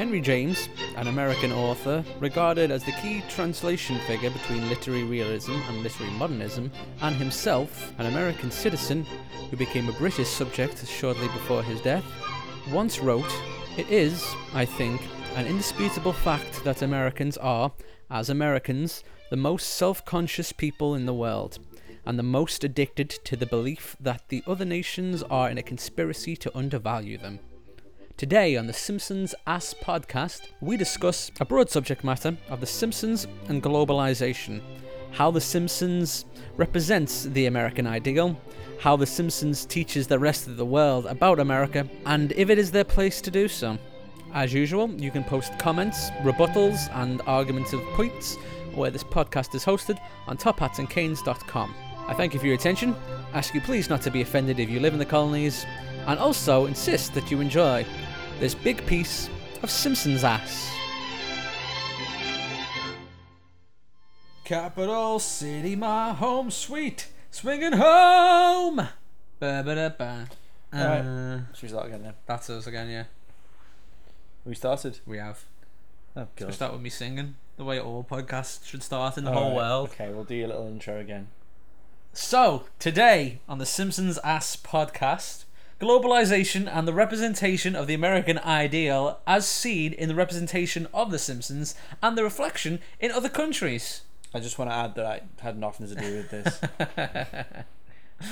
Henry James, an American author, regarded as the key translation figure between literary realism and literary modernism, and himself, an American citizen who became a British subject shortly before his death, once wrote, It is, I think, an indisputable fact that Americans are, as Americans, the most self conscious people in the world, and the most addicted to the belief that the other nations are in a conspiracy to undervalue them. Today on the Simpsons Ass podcast, we discuss a broad subject matter of The Simpsons and globalization, how The Simpsons represents the American ideal, how The Simpsons teaches the rest of the world about America, and if it is their place to do so. As usual, you can post comments, rebuttals, and arguments of points where this podcast is hosted on tophatsandcanes.com. I thank you for your attention, ask you please not to be offended if you live in the colonies, and also insist that you enjoy this big piece of Simpsons ass. Capital City, my home sweet, swinging home. Ba-ba-da-ba. Uh, Alright. Should we start again then? That's us again, yeah. We started. We have. Oh, Should we start with me singing the way all podcasts should start in the Alright, whole world? Okay, we'll do your little intro again. So, today on the Simpsons Ass podcast, globalization and the representation of the American ideal as seen in the representation of The Simpsons and the reflection in other countries. I just want to add that I had nothing to do with this.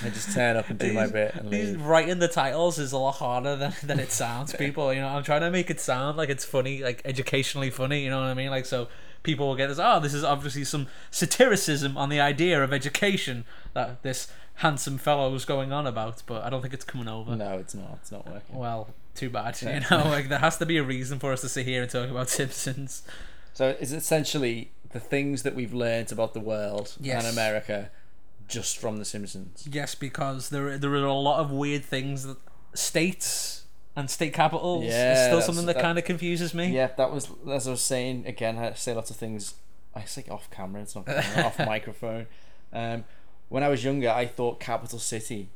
I just turn up and do my bit and leave. writing the titles is a lot harder than, than it sounds, people. You know, I'm trying to make it sound like it's funny, like educationally funny, you know what I mean? Like, so people will get this, oh, this is obviously some satiricism on the idea of education that this handsome fellow was going on about, but I don't think it's coming over. No, it's not. It's not working. Well, too bad. Yeah. You know, like there has to be a reason for us to sit here and talk about Simpsons. So it's essentially the things that we've learned about the world Yes. and America just from The Simpsons. Yes, because there there are a lot of weird things that states and state capitals is Yeah, still something that, that- kind of confuses me. Yeah, that was as I was saying again. I say lots of things. I say off camera. It's not camera, off microphone. Um, when I was younger, I thought capital city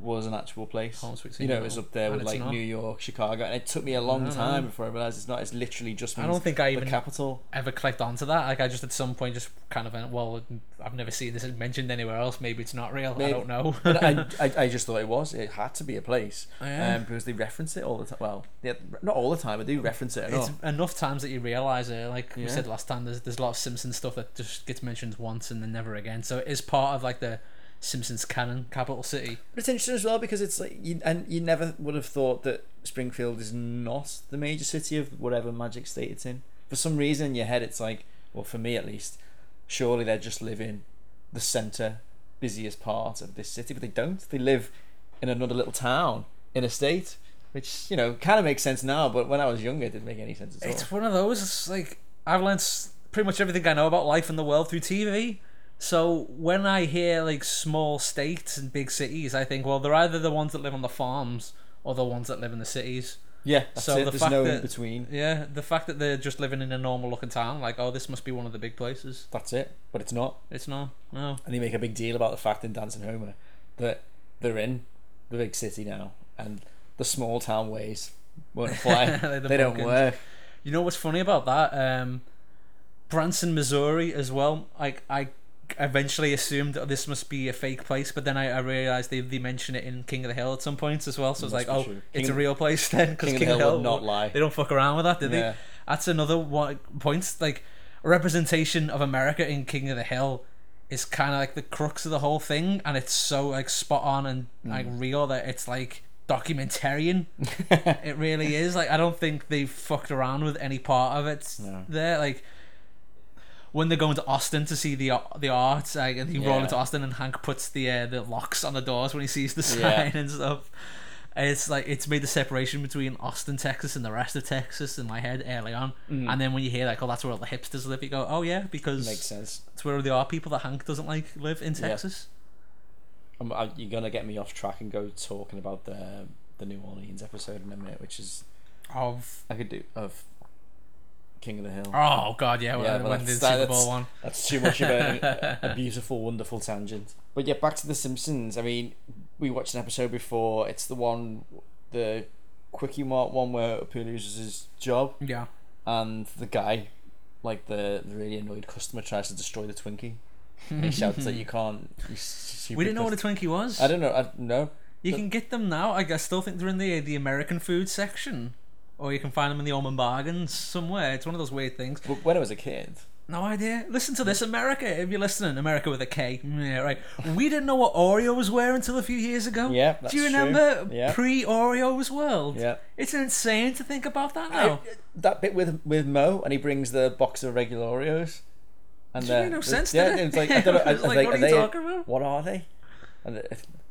was an actual place. Home Sweet You know, it was up there with like not. New York, Chicago, and it took me a long No, no. time before I realized it's not. It's literally just. I don't think I even capital. ever clicked onto that. Like I just at some point just kind of went, well, I've never seen this mentioned anywhere else. Maybe it's not real. I don't know. But I, I, I just thought it was. It had to be a place. Oh, Yeah. Um, because they reference it all the time. Well, yeah, not all the time, but they do reference it enough. it's enough times that you realize it. Like we said last time, there's there's a lot of Simpsons stuff that just gets mentioned once and then never again. So it is part of like the Simpsons canon, capital city. But it's interesting as well because it's like you and you never would have thought that Springfield is not the major city of whatever magic state it's in. For some reason in your head it's like, well for me at least, surely they're just live in the centre, busiest part of this city, but they don't. They live in another little town in a state. Which, you know, kind of makes sense now, but when I was younger it didn't make any sense at all. It's one of those. Like I've learned pretty much everything I know about life in the world through TV. So when I hear like small states and big cities, I think, well, they're either the ones that live on the farms or the ones that live in the cities. yeah, that's so it. the There's fact no that- in between. Yeah, the fact that they're just living in a normal looking town, like, oh, this must be one of the big places. That's it. But it's not. It's not. No. and they make a big deal about the fact in Dancing Homer that they're in the big city now and the small town ways won't apply. They're the they don't work. You know what's funny about that? Um, Branson, Missouri, as well. Like I eventually assumed that this must be a fake place, but then I, I realized they, they mention it in King of the Hill at some points as well. So it's like, oh, true. it's King a real place then because King, King, of the Hill, Hill would not lie. they don't fuck around with that, do Yeah. they? That's another one point. Like representation of America in King of the Hill is kind of like the crux of the whole thing, and it's so like spot on and like Mm. real that it's like documentarian. it really is. Like I don't think they fucked around with any part of it. No. There, like when they're going to Austin to see the the art, like and you roll Yeah. into Austin and Hank puts the uh, the locks on the doors when he sees the sign Yeah. and stuff. And it's like it's made the separation between Austin, Texas, and the rest of Texas in my head early on. And then when you hear like, oh, that's where all the hipsters live, you go, oh yeah, because Makes sense. it's where there are people that Hank doesn't like live in Yeah. Texas. Um, I- you're gonna get me off track and go talking about the the New Orleans episode in a minute, which is Of I could do of King of the Hill. oh god, yeah, Yeah, when, when the that's- Super Bowl one. That's too much of a, a beautiful, wonderful tangent. But yeah, back to The Simpsons. I mean, we watched an episode before. It's the one, the Quickie Mart one where Apu loses his job Yeah. and the guy, like the, the really annoyed customer, tries to destroy the Twinkie. And he shouts that you can't. You We didn't know what a Twinkie was. I don't know. I no. You but- can get them now. I guess still think they're in the the American food section, or you can find them in the Home Bargains somewhere. It's one of those weird things. But when I was a kid, No idea. Listen to this, America. If you're listening, America with a K. Yeah, right. We didn't know what Oreos were until a few years ago. Yeah, that's Do you remember Yeah. pre Oreos world? yeah. It's insane to think about that now. I- that bit with with Moe, and he brings the box of regular Oreos. And Doesn't uh, no sense, Yeah, it? it's like I don't know. I, like, what are you they, talking about? What are they? And it-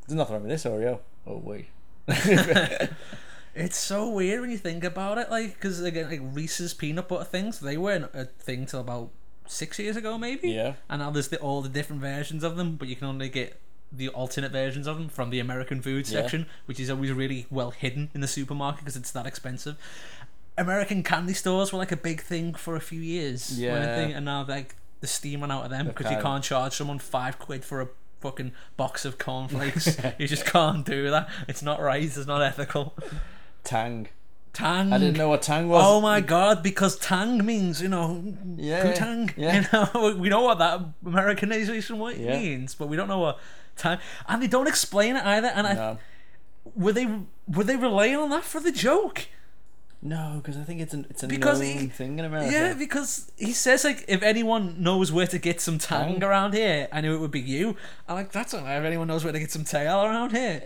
there's nothing wrong with this Oreo. Oh wait. It's so weird when you think about it, like because again, like Reese's peanut butter things, they weren't a thing till about six years ago, maybe. yeah. And now there's the, all the different versions of them, but you can only get the alternate versions of them from the American food Yeah. section, which is always really well hidden in the supermarket because it's that expensive. American candy stores were like a big thing for a few years, Yeah. thing, and now like the steam went out of them because you can't charge someone five quid for a fucking box of cornflakes. you just can't do that. It's not right. It's not ethical. Tang. Tang. I didn't know what Tang was. Oh my god! Because tang means you know, Yeah, tang. yeah. You know, we know what that Americanization Yeah. means, but we don't know what tang. And they don't explain it either. And I were they were they relying on that for the joke? No, because I think it's an it's a Because known he- thing in America. Yeah, because he says like if anyone knows where to get some tang Tang. around here, I knew it would be you. I'm like that's not if anyone knows where to get some tail around here.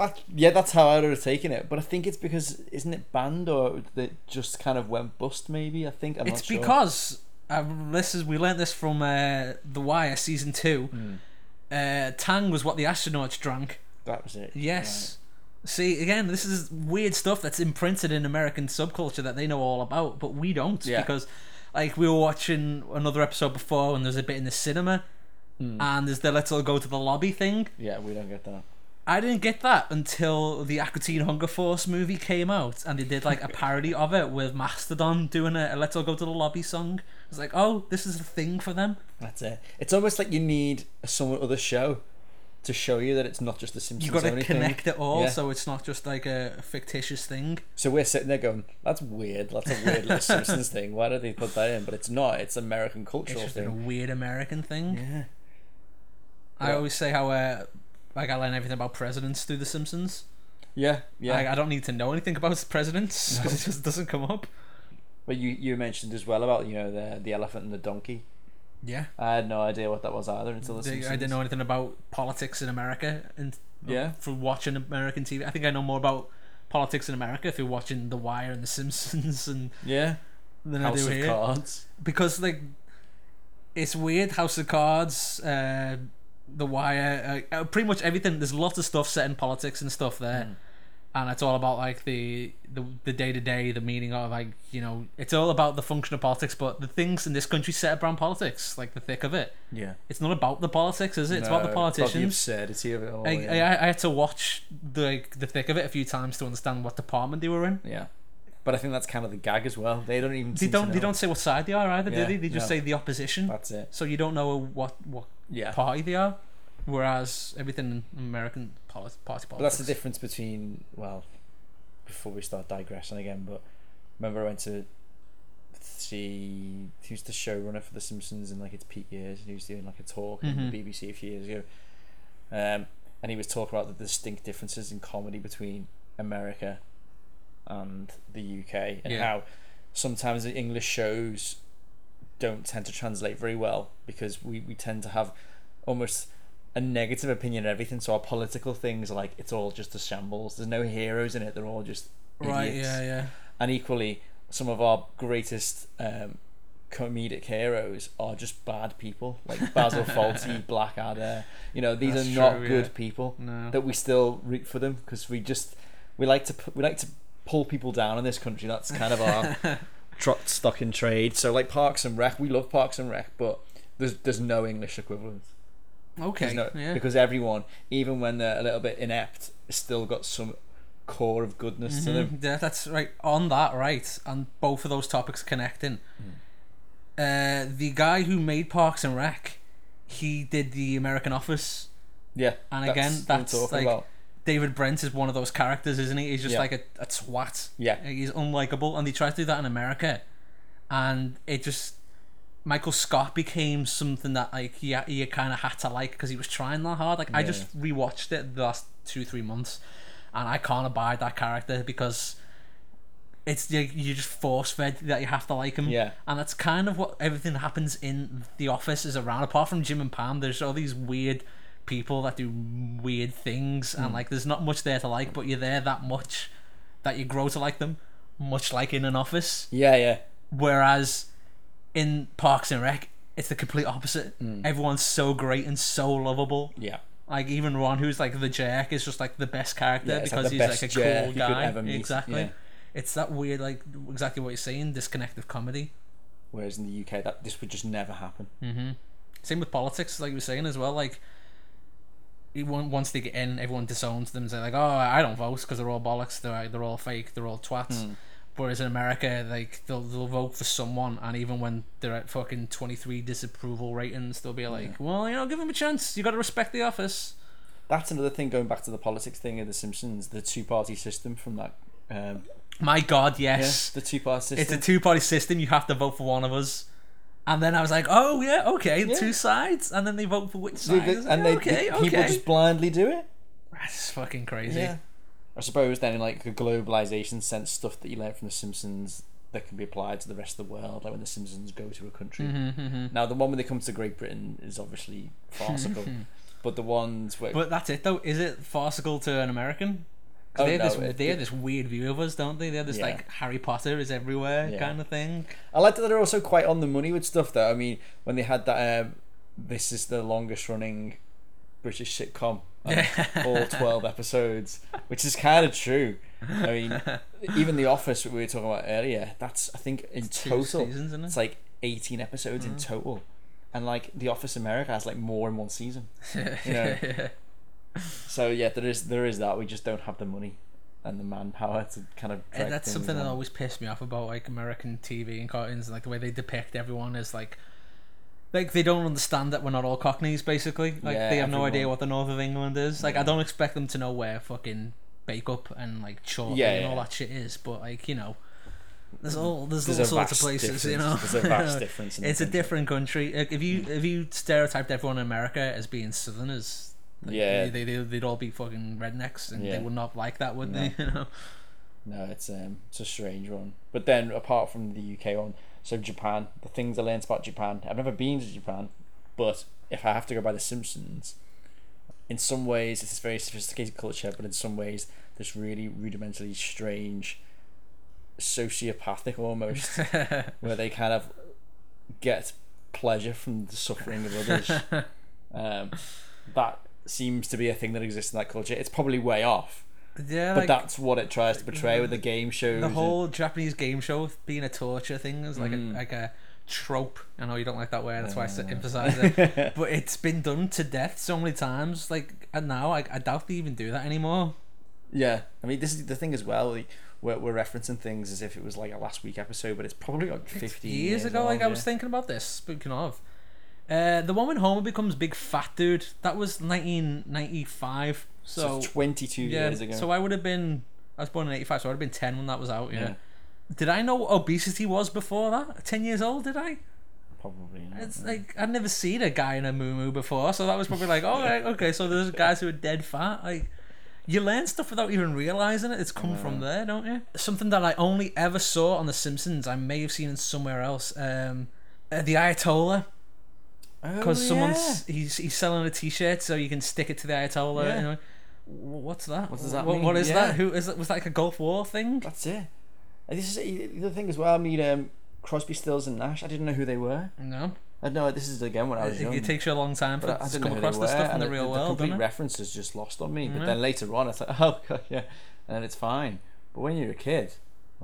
That, yeah, that's how I would have taken it. But I think it's because isn't it banned or it just kind of went bust? Maybe I think I'm it's not sure. because um, this is we learned this from uh, the Wire season two. Hmm, Uh, tang was what the astronauts drank. that was it. Yes. See, again, this is weird stuff that's imprinted in American subculture that they know all about, but we don't. Yeah. Because, like, we were watching another episode before, and there's a bit in the cinema, Right. Hmm. and there's the let's all go to the lobby thing. Yeah, we don't get that. I didn't get that until the Aqua Teen Hunger Force movie came out, and they did like a parody of it with Mastodon doing a, a "Let's All Go to the Lobby" song. It's like, oh, this is a thing for them. That's it. It's almost like you need some other show to show you that it's not just the Simpsons. You got to only thing. connect it all, Yeah. so it's not just like a fictitious thing. So we're sitting there going, "That's weird. That's a weird little Simpsons thing. Why did they put that in?" But it's not. It's American cultural It's just a weird American thing. Yeah. I Yeah. always say how uh, like I learn everything about presidents through The Simpsons. Yeah. Yeah. Like, I don't need to know anything about presidents because it just doesn't come up. but you you mentioned as well about you know the the elephant and the donkey. Yeah, I had no idea what that was either until the Simpsons. I didn't know anything about politics in America and Yeah. from watching American TV. I think I know more about politics in America through watching The Wire and The Simpsons and Yeah. than House I do of here. Cards. because like it's weird House of Cards, uh, The Wire, uh, uh, pretty much everything. There's lots of stuff set in politics and stuff there, Mm. and it's all about like the the the day to day, the meaning of like you know, it's all about the function of politics. But the things in this country set around politics, like the thick of it, Yeah. it's not about the politics, is it? It's about the politicians. the absurdity of it all. I, yeah. I, I had to watch the like, the thick of it a few times to understand what department they were in. yeah. But I think that's kind of the gag as well. They don't even. They don't they don't say what side they are either, Yeah, do they? They just no. say the opposition. That's it. so you don't know what what Yeah. party they are. Whereas everything in American party But politics. that's the difference between well, before we start digressing again. But remember, I went to see who's the showrunner for The Simpsons, in like it's peak Years, and he was doing like a talk on Mhm. the BBC a few years ago. Um, and he was talking about the distinct differences in comedy between America and the UK, and Yeah. how sometimes the English shows don't tend to translate very well because we, we tend to have almost a negative opinion of everything. So our political things are like it's all just a shambles. There's no heroes in it. They're all just right. Yeah, yeah. And equally, some of our greatest um, comedic heroes are just bad people, like Basil Fawlty, Blackadder. You know, these That's are not true, good yeah. people. No. That we still root for them because we just we like to we like to pull people down in this country. That's kind of our trot stock in trade. So like Parks and Rec, we love Parks and Rec, but there's there's no English equivalent. Okay. No, yeah. Because everyone, even when they're a little bit inept, still got some core of goodness to them. Mhm, Yeah, that's right. On that, right, and both of those topics connecting. Hmm. Uh, the guy who made Parks and Rec, he did the American Office. Yeah. And that's again, that's like- about. David Brent is one of those characters, isn't he? He's just Yeah. like a, a twat. Yeah. He's unlikable, and they tried to do that in America, and it just Michael Scott became something that like yeah you kind of had to like because he was trying that hard. Like I Yeah. just rewatched it the last two three months, and I can't abide that character because it's you, you just force fed that you have to like him. Yeah. and that's kind of what everything that happens in the office is around. Apart from Jim and Pam, there's all these weird people that do weird things, Hmm. and like there's not much there to like, but you're there that much that you grow to like them, much like in an office. Yeah, yeah. Whereas in Parks and Rec, it's the complete opposite. Hmm. Everyone's so great and so lovable. Yeah. Like even Ron, who's like the jerk, is just like the best character Yeah, it's like because he's like a cool guy. Exactly. yeah. It's that weird, like exactly what you're saying, disconnected comedy. Whereas in the UK, that this would just never happen. Mm-hmm. Same with politics, like you were saying as well. Like, once they get in, everyone disowns them and say like, "Oh, I don't vote because they're all bollocks. They're they're all fake. They're all twats." Hmm. Whereas in America, like they'll they'll vote for someone, and even when they're at fucking twenty three disapproval ratings, they'll be like, "Well, you know, give them a chance. You got to respect the office." That's another thing going back to the politics thing of The Simpsons, the two party system from that. Um, My God, yeah, yes, the two party system. it's a two party system. You have to vote for one of us. And then I was like, "Oh yeah, okay, Yeah. two sides." And then they vote for which side? And like, they, okay, the- people just blindly do it. That's fucking crazy. Yeah. I suppose then in like a globalization sense, stuff that you learn from The Simpsons that can be applied to the rest of the world, like when The Simpsons go to a country. Mm-hmm, Now the one when they come to Great Britain is obviously farcical, but the ones where But that's it though. Is it farcical to an American? 'Cause Oh, they have no, this it- they have this weird view of us, don't they? They have this Yeah. like Harry Potter is everywhere Yeah. kind of thing. I like that they're also quite on the money with stuff though. I mean, when they had that, um, this is the longest running British sitcom, all twelve episodes, which is kind of true. I mean, even The Office we were talking about earlier, that's I think in Two total seasons, isn't it's like eighteen episodes in mm. total, and like The Office America has like more in one season. You know, so yeah, there is there is that. We just don't have the money and the manpower to kind of. Eh, and that's something that always pissed me off about like American TV and cartoons, like the way they depict everyone is like. Like they don't understand that we're not all Cockneys, basically. Like Yeah, they have no idea what the north of England is. Like I don't expect them to know where fucking Bacup and like Chorley Yeah, and all yeah. that shit is. But like you know, there's all there's, There's all a sorts of vast places. You know, difference. There's a vast difference. in the it's a country. different country. Like, if you if you stereotyped everyone in America as being Southerners, like, Yeah. they, they they'd all be fucking rednecks, and Yeah. they would not like that, would they? You know. No, it's um, it's a strange one. But then apart from the UK one, so Japan, the things I learned about Japan. I've never been to Japan, but if I have to go by The Simpsons, in some ways it's a very sophisticated culture, but in some ways there's really rudimentarily strange, sociopathic almost, where they kind of get pleasure from the suffering of others. um, that seems to be a thing that exists in that culture. It's probably way off, yeah, but like that's what it tries to portray with the game show. the and- whole Japanese game show being a torture thing is like Mm. a like a trope. I know you don't like that word, that's why I Uh. emphasize it. but it's been done to death so many times. Like and now, I, I doubt they even do that anymore. Yeah, I mean, this is the thing as well. like, We're, we're referencing things as if it was like a last week episode, but it's probably like It's fifteen years ago. Like I was thinking about this. Speaking of, uh, the one when Homer becomes big fat dude. That was 1995. So, So, twenty-two yeah. years ago. So I would have been. I was born in '85, so I would have been 10 when that was out. Yeah. yeah, Did I know what obesity was before that? 10 years old? Did I? probably. Not, It's like I'd never seen a guy in a moo before, so that was probably like, oh, right, okay. So there's guys who are dead fat. Like you learn stuff without even realizing it. It's come from there, don't you? Something that I only ever saw on The Simpsons. I may have seen it somewhere else. Um, uh, the Ayatollah, Oh, because yeah. someone's he's he's selling a T-shirt so you can stick it to the Ayatollah. Yeah. You know, W- what's that? What does that What- mean? What is Yeah. that? Who is that? Was that like a Gulf War thing? That's it. And this is the thing as well. I mean, um, Crosby, Stills, and Nash. I didn't know who they were. No, I know this is again when I was young. it takes you a long time for but I, I to come across this stuff in the real the, world. complete doesn't reference is just lost on me. But Yeah. then later on, I thought, oh god, yeah, and then it's fine. But when you're a kid,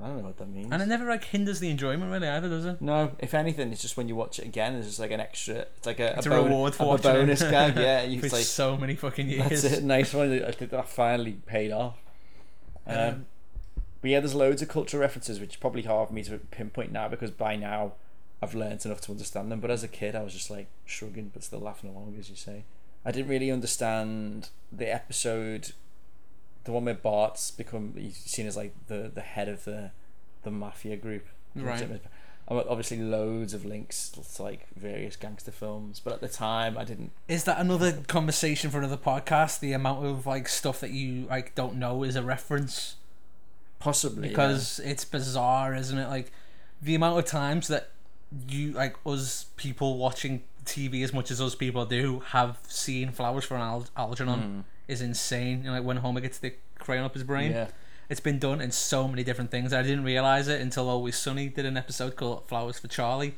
I don't know what that means. And it never like hinders the enjoyment really either, does it? No, if anything, it's just when you watch it again, it's just like an extra. It's like a, It's a, bon- reward for a bonus it. gag. Yeah, you for it's like so many fucking years. that's it. Nice one. I think that finally paid off. Um, Um, but yeah, there's loads of cultural references, which is probably hard for me to pinpoint now because by now I've learnt enough to understand them. But as a kid, I was just like shrugging, but still laughing along, as you say. I didn't really understand the episode the one where Bart's become he's seen as like the the head of the the mafia group. Right. Obviously loads of links to like various gangster films, but at the time I didn't. Is that another conversation for another podcast? The amount of like stuff that you like don't know is a reference Possibly because it's bizarre, isn't it? Like the amount of times that you like us people watching TV as much as us people do have seen flowers for Al- Algernon Mm. Is insane. You know, like when Homer gets the crayon up his brain. yeah. It's been done in so many different things. I didn't realize it until Always Sunny did an episode called Flowers for Charlie,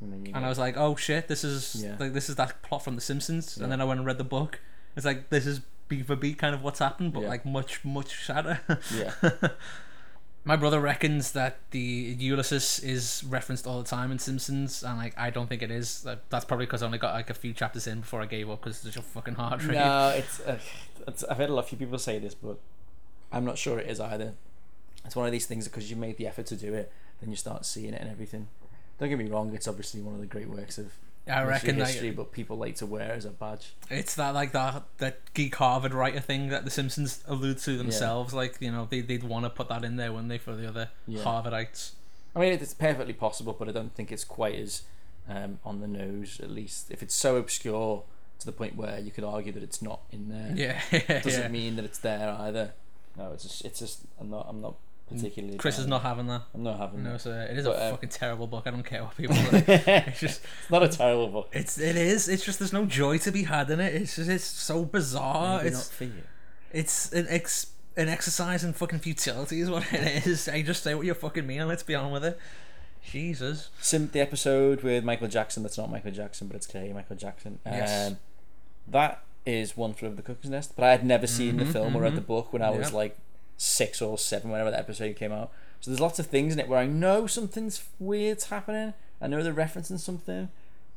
And, and I was like, "Oh shit, this is Yeah. like this is that plot from The Simpsons." Yeah. And then I went and read the book. It's like this is beat for beat kind of what's happened, but Yeah. like much much sadder. yeah, My brother reckons that the Ulysses is referenced all the time in Simpsons, and like I don't think it is. Like, that's probably because I only got like a few chapters in before I gave up because it's such a fucking hard read. no, it's, uh, it's. I've heard a lot of people say this, but I'm not sure it is either. It's one of these things because you made the effort to do it, then you start seeing it and everything. Don't get me wrong; it's obviously one of the great works of I history, reckon that history, but people like to wear as a badge. it's that like that that geek Harvard writer thing that the Simpsons allude to themselves. Like you know they they'd want to put that in there, wouldn't they, for the other Yeah. Harvardites? I mean, it's perfectly possible, but I don't think it's quite as um, on the nose. At least, if it's so obscure to the point where you could argue that it's not in there, Yeah, it doesn't yeah. mean that it's there either. No, it's just, it's just. I'm not. I'm not particularly. Chris is not having that. I'm not having. No, that. so it is But, a um, fucking terrible book. I don't care what people. Say. it's just it's not a terrible book. it's it is. It's just there's no joy to be had in it. It's just it's so bizarre. Maybe it's not for you. It's an ex an exercise in fucking futility is what it is. I just say what you fucking mean and let's be on with it. Jesus. Sim, the episode with Michael Jackson. That's not Michael Jackson, but it's clearly Michael Jackson. Yes. Um, that is one flew of the cuckoo's nest, but I had never seen the Mhm, film or read the book when I was like six or seven, whenever that episode came out. So there's lots of things in it where I know something's weird's happening. I know they're referencing something,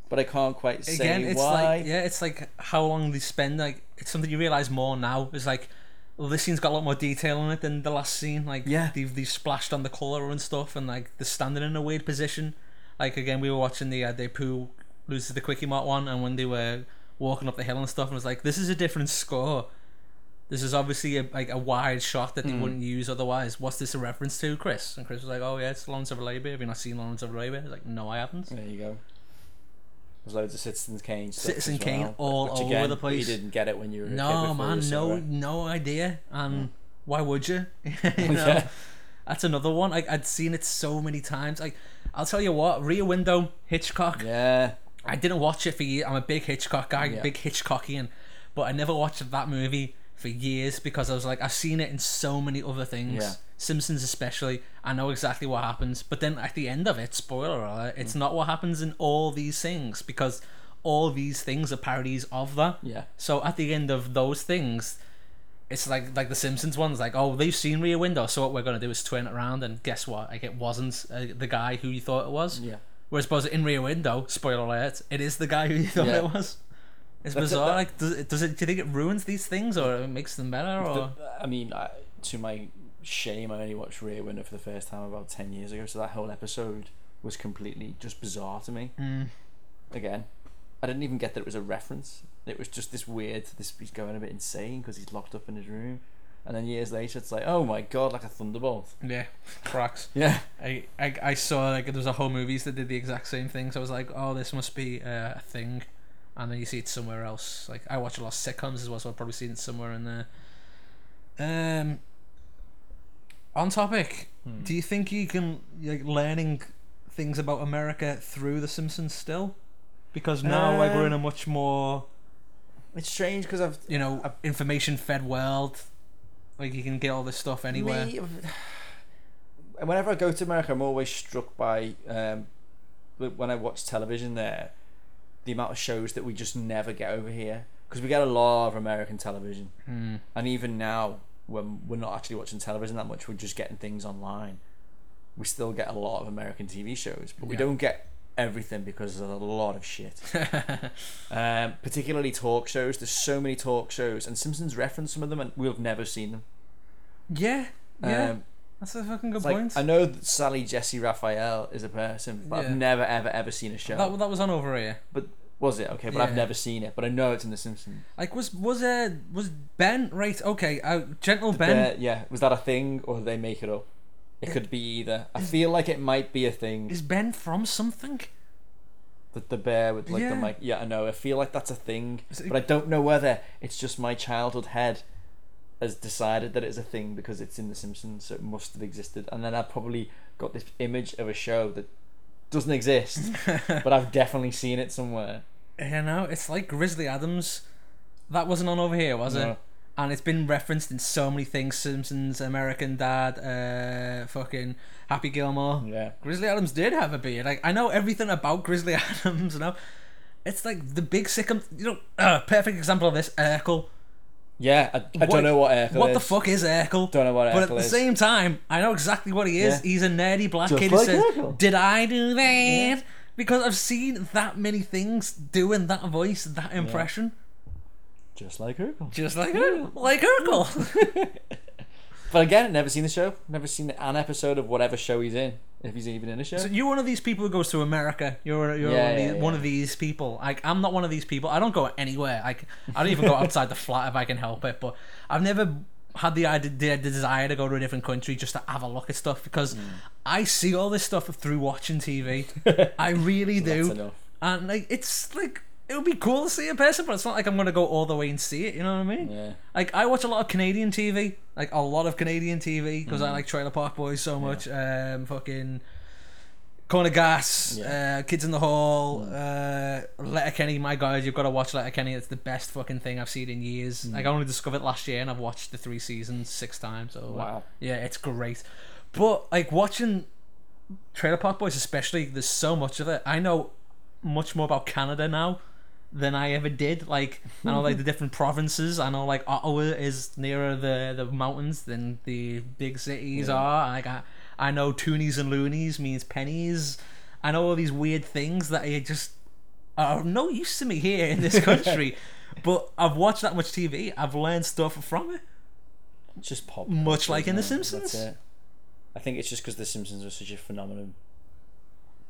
but I can't quite say Again, it's why. like yeah, it's like how long they spend. Like it's something you realize more now. It's like well, this scene's got a lot more detail in it than the last scene. Like Yeah. they've they've splashed on the color and stuff, and like they're standing in a weird position. Like again, we were watching the uh, Depu loses the Quickie Mart one, and when they were walking up the hill and stuff, and was like this is a different score. This is obviously a, like a wide shot that they Mm. wouldn't use otherwise. What's this a reference to, Chris? And Chris was like, "Oh yeah, it's Lawrence of Arabia. Have you not seen Lawrence of Arabia?" I was like, "No, I haven't." There you go. There's loads of Citizen Kane Citizen as Kane well, all which over again, the place. You didn't get it when you were No, man, no, it. no idea. And Mm. why would you? you know, Yeah. that's another one. Like I'd seen it so many times. Like I'll tell you what, Rear Window, Hitchcock. Yeah. I didn't watch it for years. I'm a big Hitchcock guy, Yeah. big Hitchcockian, but I never watched that movie for years because I was like, I've seen it in so many other things. Yeah. Simpsons especially. I know exactly what happens, but then at the end of it, spoiler alert, Mm. it's not what happens in all these things because all these things are parodies of that. Yeah. So at the end of those things, it's like like the Simpsons ones, like oh they've seen Rear Window, so what we're gonna do is turn it around, and guess what? Like it wasn't uh, the guy who you thought it was. Yeah. Whereas suppose in Rear Window, spoiler alert, it is the guy who you thought Yeah. it was. It's That's it, bizarre. that- like does it, does it? Do you think it ruins these things or it makes them better? Or The- I mean, I, to my shame, I only watched Rear Window for the first time about 10 years ago, so that whole episode was completely just bizarre to me. Mm. Again, I didn't even get that it was a reference. It was just this weird, this he's going a bit insane because he's locked up in his room. And then years later, it's like, oh my god, like a thunderbolt. yeah, cracks. Yeah. I, I I saw like there was a whole movies that did the exact same thing. So I was like, oh, this must be uh, a thing, and then you see it somewhere else. Like I watch a lot of sitcoms as well, so I've probably seen it somewhere in there. Um. On topic, Hmm. do you think you can like learning things about America through The Simpsons still? Because now like we're in a Um, much more It's strange because I've. you know information fed world. Like you can get all this stuff anywhere. Me, whenever I go to America, I'm always struck by um, when I watch television there, the amount of shows that we just never get over here because we get a lot of American television, Hmm. and even now when we're not actually watching television that much, we're just getting things online. We still get a lot of American TV shows, but we don't get everything because there's a lot of shit. um, particularly talk shows. There's so many talk shows, and Simpsons reference some of them, and we've never seen them. yeah, yeah, Um, that's a fucking good It's like, point. I know that Sally Jessy Raphael is a person, but Yeah. I've never ever ever seen a show. that that was on over here. But was it okay? But I've never seen it. But I know it's in The Simpsons. Like was was uh was Ben right? Okay, uh, gentle The Ben. yeah, was that a thing or did they make it up? It could be either. I feel like it might be a thing. Is Ben from something? That the bear with like the Yeah. mic. Yeah, I know. I feel like that's a thing, Is it- but I don't know whether it's just my childhood head has decided that it's a thing because it's in The Simpsons, so it must have existed. And then I probably got this image of a show that doesn't exist, but I've definitely seen it somewhere. You know, it's like Grizzly Adams. That wasn't on over here, was No. it? And it's been referenced in so many things: Simpsons, American Dad, uh, fucking Happy Gilmore. Yeah. Grizzly Adams did have a beard. Like I know everything about Grizzly Adams. You know, it's like the big sickum. You know, uh, perfect example of this: Urkel. Yeah, I, I What- don't know what Urkel What is. the fuck is Urkel? Don't know what Urkel. But at the is. same time, I know exactly what he is. Yeah. He's a nerdy black Just kid like who says, Urkel. "Did I do that?" Because I've seen that many things doing that voice, that impression, Just like Urkel. just like Urkel, like Urkel. But again, never seen the show. Never seen an episode of whatever show he's in, if he's even in a show. so you're one of these people who goes to America. You're you're Yeah, one, of yeah, these, one of these people. Like I'm not one of these people. I don't go anywhere. i don't even go outside the flat if I can help it. But I've never had the idea, the desire to go to a different country just to have a look at stuff because Hmm. I see all this stuff through watching TV. I really do. And like it's like it would be cool to see in person, but it's not like I'm gonna go all the way and see it. You know what I mean? Yeah. Like I watch a lot of Canadian TV, like a lot of Canadian TV, because Mm. I like Trailer Park Boys so much. Um, fucking Corner Gas, Yeah. Mm. uh, Kids in the Hall, uh, Letterkenny. My God, you've got to watch Letterkenny. It's the best fucking thing I've seen in years. Mm. Like I only discovered it last year, and I've watched the three seasons six times. So Wow. yeah, it's great. But like watching Trailer Park Boys, especially, there's so much of it. I know much more about Canada now than I ever did. Like I know like the different provinces. I know like Ottawa is nearer the the mountains than the big cities Yeah. are. Like I I know toonies and loonies means pennies. I know all these weird things that I just are no use to me here in this country. but I've watched that much TV. I've learned stuff from it. It's just pop. Much like in The? Simpsons. That's it. I think it's just because The Simpsons was such a phenomenon.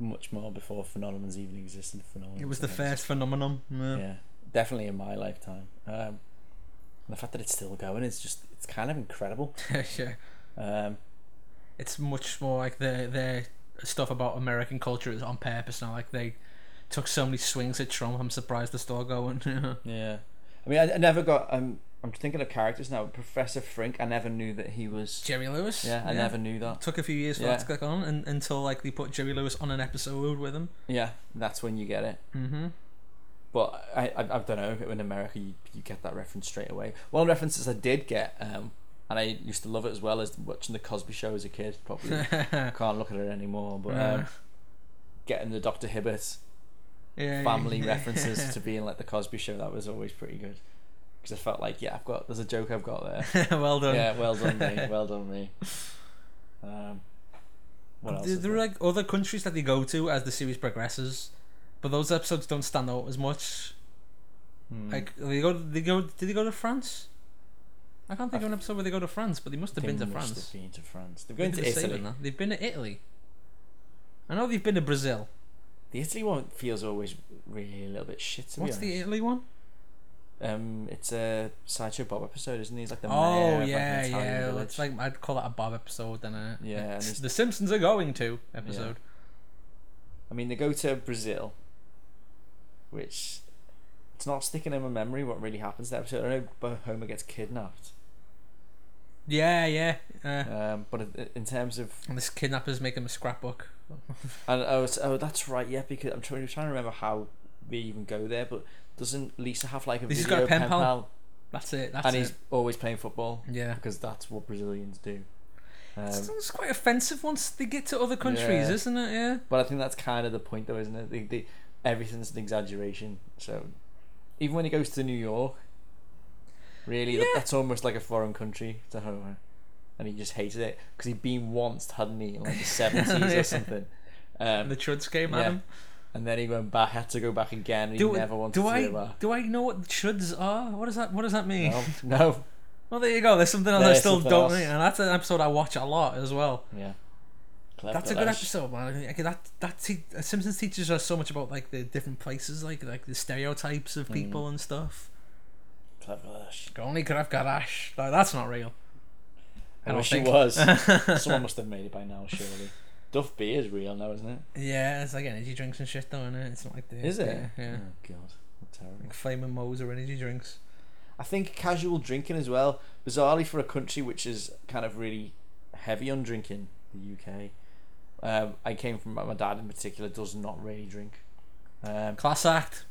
Much more before phenomenons even existed. Phenomenons. It was the first phenomenon. Yeah. Yeah, definitely in my lifetime. Um, the fact that it's still going is just it's kind of incredible. yeah. Um, it's much more like the the stuff about American culture is on purpose now. Like they took so many swings at Trump. I'm surprised they're still going. yeah, I mean, I, I never got. Um, I'm thinking of characters now. Professor Frink. I never knew that he was. Jerry Lewis. Yeah, I never knew that. Took a few years for Yeah. that to click on, and, until like they put Jerry Lewis on an episode with him. Yeah, that's when you get it. Mm-hmm. But I, I, I don't know. In America, you, you get that reference straight away. One of references I did get, um, and I used to love it as well as watching the Cosby Show as a kid. Probably can't look at it anymore. But um, getting the Doctor Hibbert yeah, family references to being like the Cosby Show, that was always pretty good. Because I felt like, yeah, I've got there's a joke I've got there. well done. yeah, well done me, well done me. Um, what else? There, there are like other countries that they go to as the series progresses, but those episodes don't stand out as much. Hmm. Like they go, they go. Did they go to France? I can't think of an episode where they go to France, but they must have They been to France. have been to France. They've been to saving Italy. that. They've been to Italy. I know they've been to Brazil. The Italy one feels always really a little bit shit. To What's the. Italy one? Um, it's a sideshow Bob episode, isn't he? He's like the Oh mayor of, like, yeah, yeah. village. It's like I'd call that a Bob episode then. Yeah, and it's it's- the Simpsons are going to episode. I mean, they go to Brazil, which it's not sticking in my memory what really happens in that episode. I know Homer gets kidnapped, Yeah, yeah. Uh, um, but in- terms of and this kidnappers make him a scrapbook. and oh, oh that's right, yeah, because I'm trying, trying to remember how we even go there, but doesn't Lisa have like a He's video got a pen pal. That's it. That's and it. he's always playing football Yeah. because that's what Brazilians do. Um, It's, it's quite offensive once they get to other countries, Yeah. isn't it? Yeah. But I think that's kind of the point, though, isn't it? They, they, everything's an exaggeration. So even when he goes to New York, really, that- Yeah. that's almost like a foreign country to Homer, and he just hated it because he'd been once, hadn't he, in like the seventies Yeah. or something. Um, the Chuds came yeah. at him. And then he went back, had to go back again, and Do, he never wanted do to I go back. do I know what Chuds are? What does that What does that mean? No, no, Well, there you go. There's something else I still don't else. know, and that's an episode I watch a lot as well. yeah. Clever That's a good episode, man. Like, that that te- Simpsons teaches us so much about like the different places, like like the stereotypes of Mm. people and stuff. Khlav Kalash. Only Khlav Kalash. Like, that's not real. I, I wish it was. Someone must have made it by now, surely. Duff beer is real now, isn't it? Yeah, it's like energy drinks and shit, though, isn't it? It's not like the Is it? Yeah, yeah. Oh god, what terrible. like Flaming Moe's or energy drinks. I think casual drinking as well. Bizarrely, for a country which is kind of really heavy on drinking, the UK. Um, I came from my dad in particular does not really drink. Um, Class act.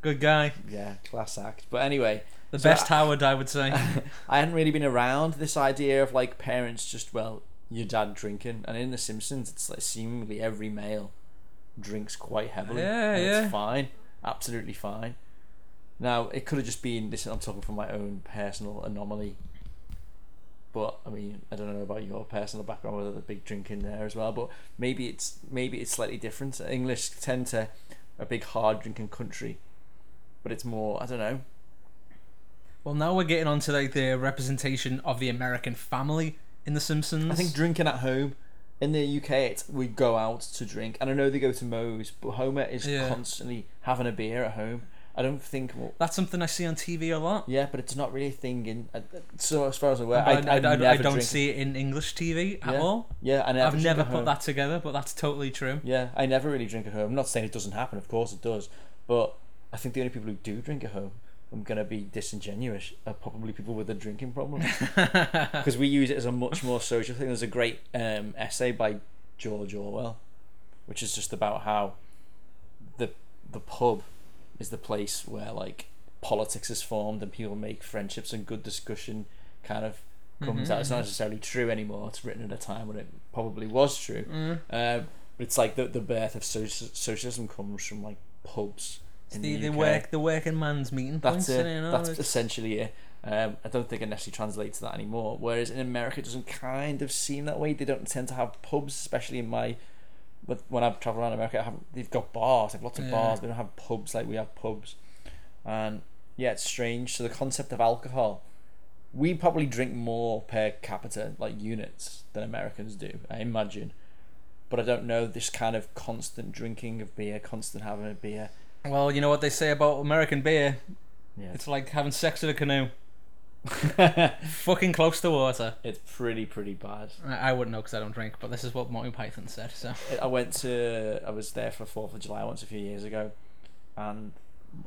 Good guy. yeah, class act. But anyway, The So best I- Howard, I would say. I hadn't really been around this idea of like parents just well your dad drinking, and in The Simpsons, it's like seemingly every male drinks quite heavily. Yeah, and yeah. It's fine, absolutely fine. Now it could have just been this. I'm talking from my own personal anomaly. But I mean, I don't know about your personal background, whether there's big drinking there as well. But maybe it's maybe it's slightly different. English tend to a big hard drinking country, but it's more I don't know. well, now we're getting on to like the representation of the American family in The Simpsons. I think drinking at home in the UK, it's, we go out to drink, and I know they go to Moe's, but Homer is Yeah. constantly having a beer at home. I don't think. Well, that's something I see on TV a lot. yeah, but it's not really a thing in. Uh, so as far as I'm aware, I, I, I, I, don't see it in English TV at Yeah. all. Yeah, I never. I've never put that together, but that's totally true. Yeah, I never really drink at home. I'm not saying it doesn't happen. Of course it does, but I think the only people who do drink at home, I'm gonna be disingenuous, are probably people with a drinking problem. because we use it as a much more social thing. There's a great um, essay by George Orwell, which is just about how the the pub is the place where like politics is formed and people make friendships and good discussion kind of comes Mhm, out. It's not necessarily true anymore. It's written at a time when it probably was true. Mm. Um, but it's like the the birth of social, socialism comes from like pubs It's the, the, the work the working man's meeting That's points. it. You know, That's it's- essentially it. Um, I don't think it necessarily translates to that anymore. Whereas in America, it doesn't kind of seem that way. They don't tend to have pubs, especially in my. But when I've travelled around America, I have, they've got bars. They have lots of Yeah. bars. They don't have pubs like we have pubs, and yeah, it's strange. So the concept of alcohol, we probably drink more per capita, like units, than Americans do. I imagine, but I don't know this kind of constant drinking of beer, constant having a beer. Well, you know what they say about American beer? Yeah, It's like having sex with a canoe. Fucking close to water. it's pretty pretty bad. I, I wouldn't know because I don't drink, but this is what Monty Python said. So I went to I was there for Fourth of July once a few years ago, and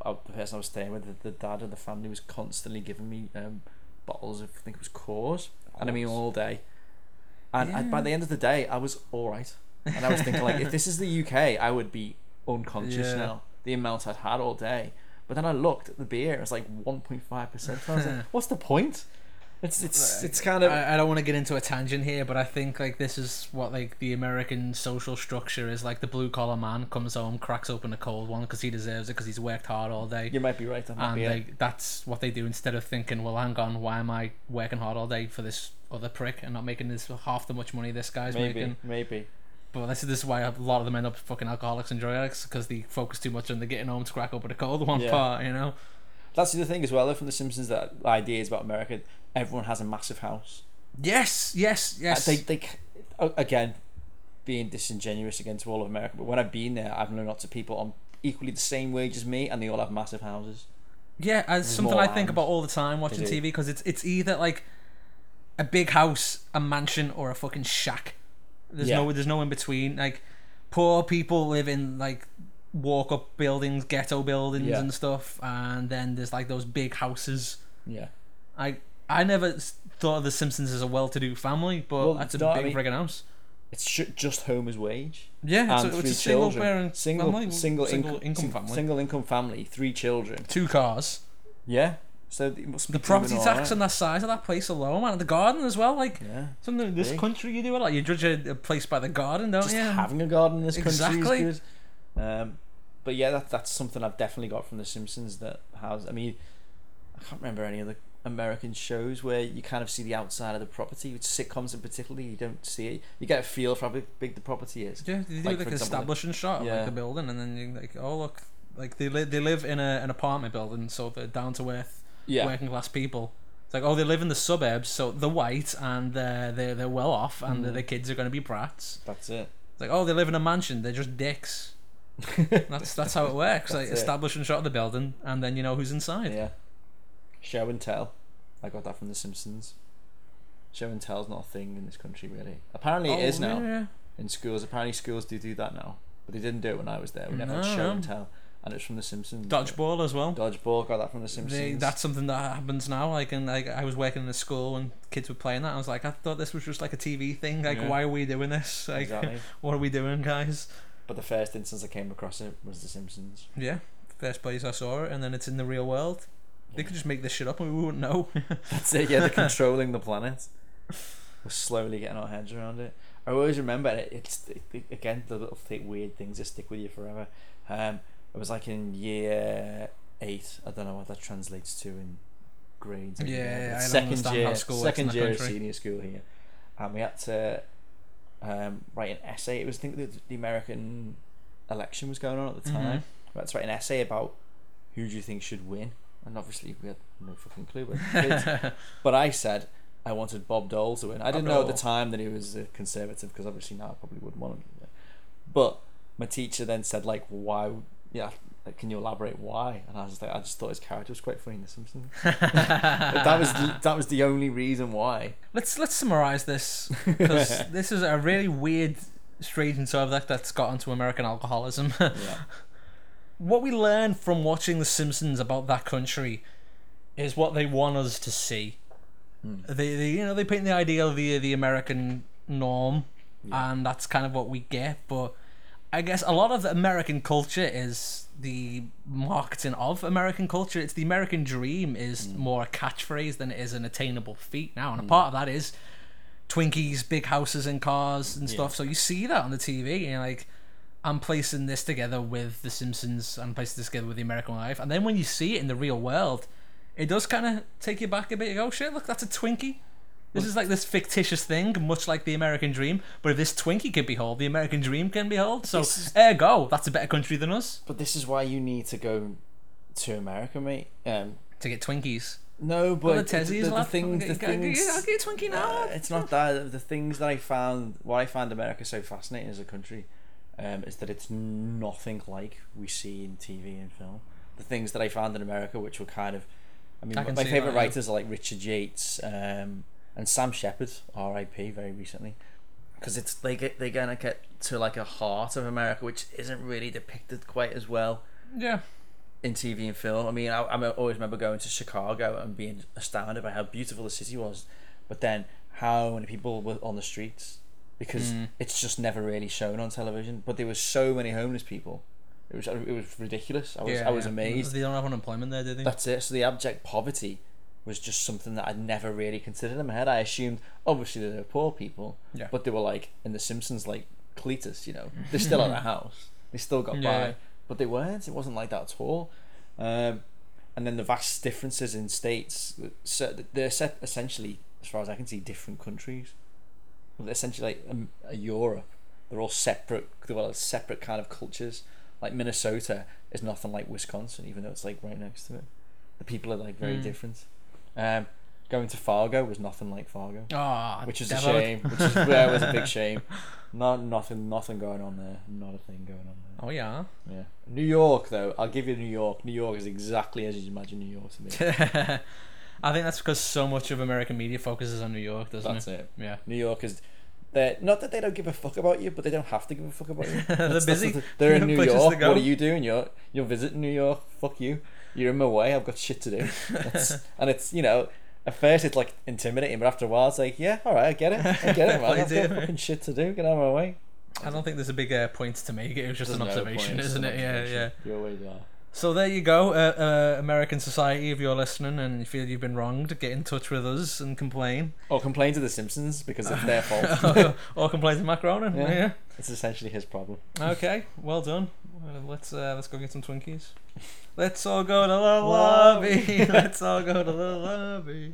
uh, the person I was staying with, the, the dad of the family, was constantly giving me um, bottles of I think it was Coors, and I mean all day. And I, by the end of the day, I was all right, and I was thinking like, if this is the UK, I would be unconscious Yeah. now. The amount I'd had all day, but then I looked at the beer, it was like one point five percent. I was like, what's the point? It's it's it's kind of I, I don't want to get into a tangent here, but I think like this is what like the American social structure is. Like the blue collar man comes home, cracks open a cold one because he deserves it because he's worked hard all day. you might be right on that. and beer. like that's what they do instead of thinking, well, hang on, why am I working hard all day for this other prick and not making this half the much money this guy's maybe making? maybe. But this is this is why a lot of them end up fucking alcoholics and drug addicts because they focus too much on the getting home to crack open a cold one Yeah. part, you know. That's the other thing as well, though, from The Simpsons. That ideas about America. Everyone has a massive house. Yes, yes, yes. They, they, again, being disingenuous against all of America. But when I've been there, I've known lots of people on equally the same wage as me, and they all have massive houses. Yeah, it's There's something I think about all the time watching TV because it's it's either like a big house, a mansion, or a fucking shack. There's Yeah. no there's no in between. Like poor people live in like walk up buildings, ghetto buildings Yeah. and stuff, and then there's like those big houses. Yeah, I I never thought of the Simpsons as a well-to-do family, but Well, that's a no, I big mean- friggin' house. it's sh- just Homer's wage. Yeah, it's and a, it's a single children. parent Single family, single, single income, income family, Single income family, three children. two cars. Yeah, so it must be The property tax and the size of that place alone, man. and The garden as well, like. Yeah, Something in this Big. country you do it like you judge a, a place by the garden, don't just you? having a garden in this Exactly. country is good. Um, but yeah, that that's something I've definitely got from The Simpsons. That has, I mean, I can't remember any other American shows where you kind of see the outside of the property. With sitcoms in particular, you don't see it. You get a feel for how big, big the property is. yeah, they do like, like, an establishing shot of yeah. like the building, and then you're like, oh look, like they li- they live in a, an apartment building, so they're down to earth Yeah, working class people. It's like, oh, they live in the suburbs, so they're white and they're they're, they're well off, and Mm. their kids are going to be brats. That's it. It's like, oh, they live in a mansion, they're just dicks. That's that's how it works. like, establish and shot of the building, and then you know who's inside. Yeah. Show and tell. I got that from The Simpsons. Show and tell's not a thing in this country, really. Apparently, it Oh, is now yeah. in schools. Apparently, schools do do that now, but they didn't do it when I was there. We never had show and tell, and it's from The Simpsons. Dodgeball as well. Dodgeball got that from The Simpsons. They, that's something that happens now. Like, and like, I was working in a school and kids were playing that. I was like, I thought this was just like a TV thing. Like, Yeah. why are we doing this? Like, exactly. what are we doing, guys? But the first instance I came across it was The Simpsons. Yeah, first place I saw it, and then it's in the real world. They could just make this shit up and we wouldn't know. That's it. Yeah, they're controlling the planet. We're slowly getting our heads around it. I always remember it. It's it, it- again the little th- weird things that stick with you forever. Um, it was like in year eight. I don't know what that translates to in grades. Yeah, I second year, second year country. senior school here, and we had to um, write an essay. It was I think the, the American election was going on at the time. Mhm. We had to write an essay about who do you think should win, and obviously we had no fucking clue. But. But I said I wanted Bob Dole to win. I didn't know at the time that he was a conservative because obviously now I probably wouldn't want him. But my teacher then said like, "Why? Yeah, like, can you elaborate why?" And I was like, I just thought his character was quite funny in The Simpsons. That was the, that was the only reason why. let's let's summarize this because this is a really weird, strange subject that's got onto American alcoholism. Yeah, what we learn from watching The Simpsons about that country is what they want us to see. Hmm. They, they you know they paint the ideal of the the American norm, Yeah. and that's kind of what we get. But I guess a lot of American culture is the marketing of American culture. It's the American dream is Hmm. more a catchphrase than it is an attainable feat now, and a part of that is Twinkies, big houses and cars and Yeah. stuff. So you see that on the TV, and you're like. I'm placing this together with The Simpsons and placing this together with the American life. And then when you see it in the real world, it does kind of take you back a bit. You go, shit, look, that's a Twinkie. This is like this fictitious thing, much like the American dream. But if this Twinkie can behold, the American dream can behold. So, is- ergo, that's a better country than us but this is why you need to go to America, mate. Um, to get Twinkies. no, Well, but the the, the, the lad. things, I'll the get- I'll things. I'll get a Twinkie now. Uh, it's not that. The things that I found, what I found America so fascinating as a country, um, is that it's nothing like we see in TV and film. The things that I found in America, which were kind of, I mean, I my favorite that, yeah. writers are like Richard Yates um, and Sam Shepard, R.I.P. Very recently, because it's they get they're gonna get to like a heart of America, which isn't really depicted quite as well Yeah. in TV and film. I mean, I, I always remember going to Chicago and being astounded by how beautiful the city was, but then how many people were on the streets because Mm. it's just never really shown on television. But there were so many homeless people. It was it was ridiculous. I was yeah, I was yeah. amazed. They don't have unemployment there, do they? That's it. So the abject poverty was just something that I'd never really considered in my head. I assumed obviously they were poor people, Yeah. but they were like in The Simpsons, like Cletus. You know, they're still at a house. They still got Yeah. by, but they weren't. It wasn't like that at all. Um, and then the vast differences in states. So they're set essentially, as far as I can see, different countries. They're essentially like um, a Europe. They're all separate. They're all separate kind of cultures. Like Minnesota is nothing like Wisconsin, even though it's like right next to it. The people are like very Mm. different. Um, going to Fargo was nothing like Fargo, Ah, which is a devil. shame. Which is where was a big shame. Not nothing, nothing going on there. Not a thing going on there. Oh yeah. Yeah. New York though, I'll give you New York. New York is exactly as you imagine New York to be. I think that's because so much of American media focuses on New York, doesn't That's it? it. Yeah. New York is. They're, not that they don't give a fuck about you, but they don't have to give a fuck about you. They're That's- that's busy. the- they're in New Places to York. go. What are you doing? You're you're visiting New York. Fuck you. You're in my way. I've got shit to do. That's, and it's you know at first it's like intimidating, but after a while it's like yeah, all right, I get it. I get it, man. I've got do. fucking shit to do. Get out of my way. I don't think there's a big uh, point to make. It was just There's an no observation, point, isn't an it? Yeah, observation. yeah. You always are. So there you go, uh, uh, American society. If you're listening and you feel you've been wronged, get in touch with us and complain, Or complain to the Simpsons because it's their fault. or complain to Matt Groening. Yeah. Yeah. it's essentially his problem. Okay. Well done. Uh, let's uh, let's go get some Twinkies. Let's all go to the lobby. let's all go to the lobby.